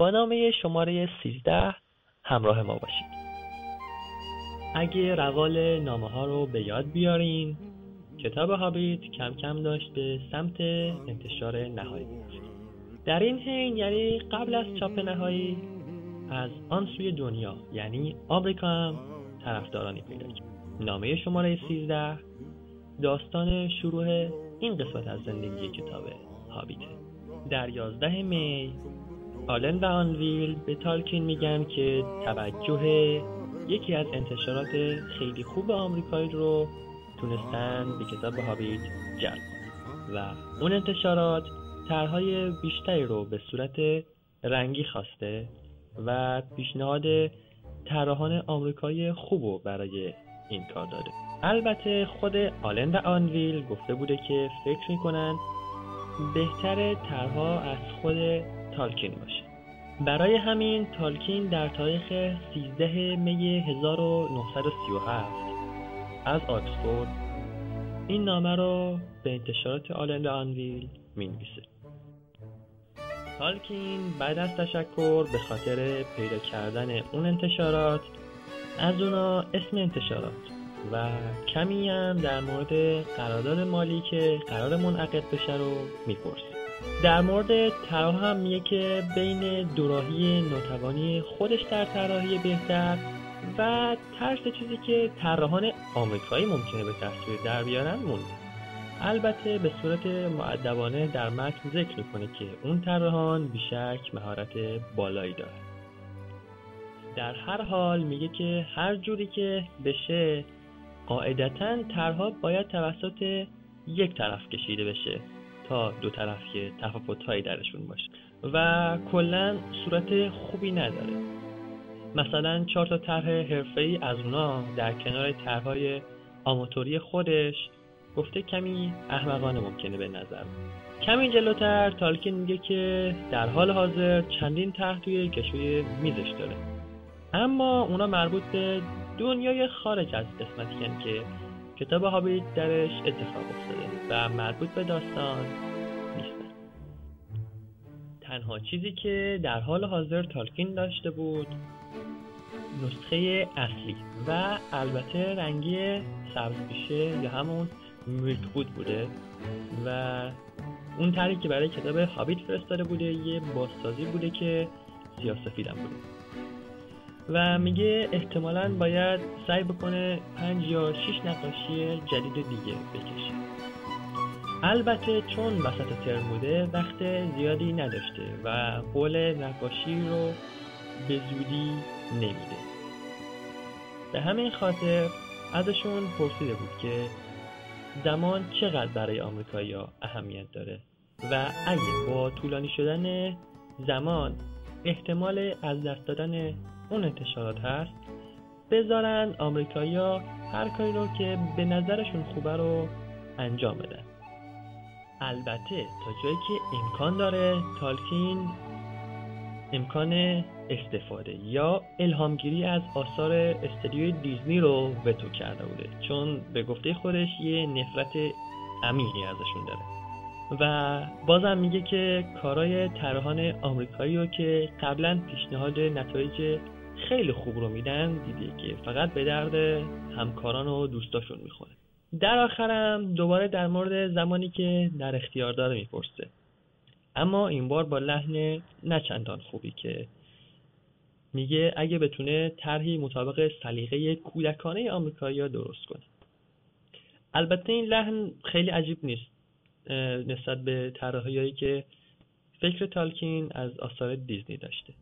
با نامه شماره 13 همراه ما باشید. اگه روال نامه ها رو به یاد بیارین کتاب هابیت کم کم داشت به سمت انتشار نهایی در این حین یعنی قبل از چاپ نهایی از آن سوی دنیا یعنی آمریکا هم طرفدارانی پیدا کرد. نامه شماره 13 داستان شروع این قسمت از زندگی کتاب هابیته در 11 می آلن و آنویل به تالکین میگن که توجه یکی از انتشارات خیلی خوب آمریکایی رو تونستن به کتاب هابیت جلب کنن. و اون انتشارات طرحهای بیشتری رو به صورت رنگی خواسته و پیشنهاد طراحان آمریکایی خوب رو برای این کار داده. البته خود آلن و آنویل گفته بوده که فکر می‌کنن بهتر طرحها از خود تالکین باشه. برای همین تالکین در تاریخ 13 می 1937 از آکسفورد این نامه رو به انتشارات آلن و آنویل می نویسه. تالکین بعد از تشکر به خاطر پیدا کردن اون انتشارات از اونا اسم انتشارات و کمی هم در مورد قرارداد مالی که قرار منعقد بشه رو می‌پرسه. در مورد طراح هم میگه که بین دوراهی ناتوانی خودش در طراحی بهتر و ترس چیزی که طراحان آمریکایی ممکنه به تصویر در بیارن مونده. البته به صورت معدبانه در متن ذکر می‌کنه که اون طراحان بیشک مهارت بالایی داره در هر حال میگه که هر جوری که بشه قاعدتا طرحها باید توسط یک طرف کشیده بشه. تا دو طرف که تفاوتهایی درشون باشه. و کلا صورت خوبی نداره. مثلا چهار تا طرح حرفه‌ای از اونا در کنار طرحهای آماتوری خودش گفته کمی احمقانه ممکنه به نظر. کمی جلوتر تالکین میگه که در حال حاضر چندین طرح توی کشوی میزش داره. اما اونا مربوط به دنیای خارج از قسمتی که کتاب هابیت درش اتفاق افتاده و مربوط به داستان تنها چیزی که در حال حاضر تالکین داشته بود نسخه اصلی و البته رنگی سبز یا همون بود بوده و اون طرحی که برای کتاب هابیت فرستاده بوده یه بازسازی بوده که سیاسفیدم بوده و میگه احتمالا باید سعی بکنه پنج یا شیش نقاشی جدید دیگه بکشه. البته چون وسط ترم بوده وقت زیادی نداشته و قول نقاشی رو به زودی نمیده. به همین خاطر ازشون پرسیده بود که زمان چقدر برای آمریکایی اهمیت داره و اگه با طولانی شدن زمان احتمال از دست دادن اون انتشارات هست بذارن آمریکایی هر کاری رو که به نظرشون خوبه رو انجام بدن. البته تا جایی که امکان داره تالکین امکان استفاده یا الهامگیری از آثار استدیوی دیزنی رو وتو کرده بوده چون به گفته خودش یه نفرت عمیقی ازشون داره. و بازم میگه که کارای طراحان آمریکایی رو که قبلا پیشنهاد نتایج خیلی خوب رو میدن دیدی که فقط به درد همکاران و دوستاشون می‌خوره. در آخرم دوباره در مورد زمانی که در اختیار داره می‌پرسه. اما این بار با لحن نچندان خوبی که میگه اگه بتونه طرحی مطابق سلیقه کودکانه آمریکایی درست کنه. البته این لحن خیلی عجیب نیست نسبت به طراحیایی که فکر تالکین از آثار دیزنی داشته.